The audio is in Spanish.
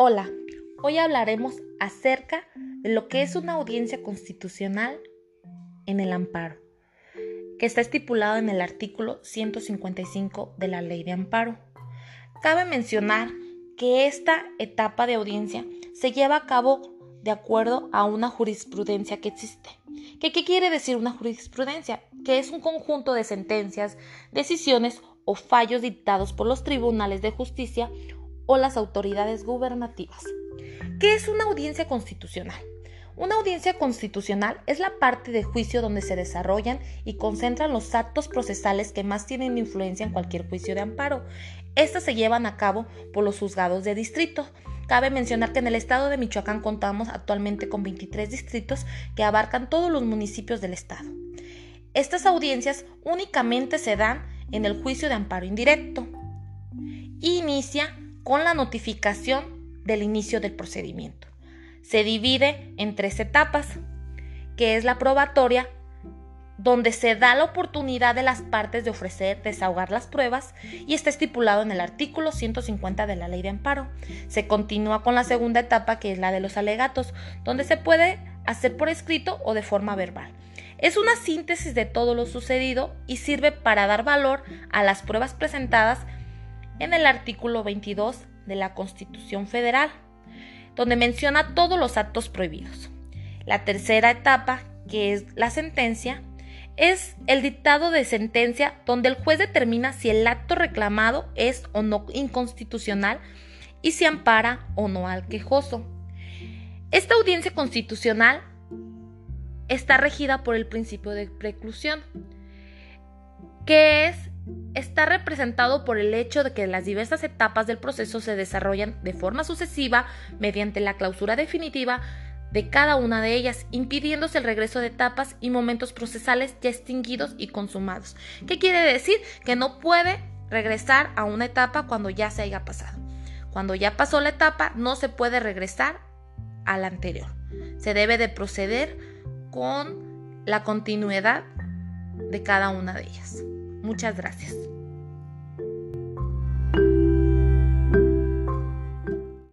Hola, hoy hablaremos acerca de lo que es una audiencia constitucional en el amparo, que está estipulado en el artículo 155 de la Ley de Amparo. Cabe mencionar que esta etapa de audiencia se lleva a cabo de acuerdo a una jurisprudencia que existe. ¿Qué, ¿Qué quiere decir una jurisprudencia? Que es un conjunto de sentencias, decisiones o fallos dictados por los tribunales de justicia o las autoridades gubernativas. ¿Qué es una audiencia constitucional? Una audiencia constitucional es la parte de juicio donde se desarrollan y concentran los actos procesales que más tienen influencia en cualquier juicio de amparo. Estas se llevan a cabo por los juzgados de distrito. Cabe mencionar que en el estado de Michoacán contamos actualmente con 23 distritos que abarcan todos los municipios del estado. Estas audiencias únicamente se dan en el juicio de amparo indirecto. Inicia con la notificación del inicio del procedimiento. Se divide en tres etapas, que es la probatoria, donde se da la oportunidad de las partes de ofrecer, desahogar las pruebas y está estipulado en el artículo 150 de la ley de amparo. Se continúa con la segunda etapa, que es la de los alegatos, donde se puede hacer por escrito o de forma verbal. Es una síntesis de todo lo sucedido y sirve para dar valor a las pruebas presentadas en el artículo 22 de la Constitución Federal, donde menciona todos los actos prohibidos. La tercera etapa, que es la sentencia, es el dictado de sentencia donde el juez determina si el acto reclamado es o no inconstitucional y si ampara o no al quejoso. Esta audiencia constitucional está regida por el principio de preclusión, que es está representado por el hecho de que las diversas etapas del proceso se desarrollan de forma sucesiva mediante la clausura definitiva de cada una de ellas, impidiéndose el regreso de etapas y momentos procesales ya extinguidos y consumados. ¿Qué quiere decir? Que no puede regresar a una etapa cuando ya se haya pasado. Cuando ya pasó la etapa, no se puede regresar a la anterior. Se debe de proceder con la continuidad de cada una de ellas. Muchas gracias.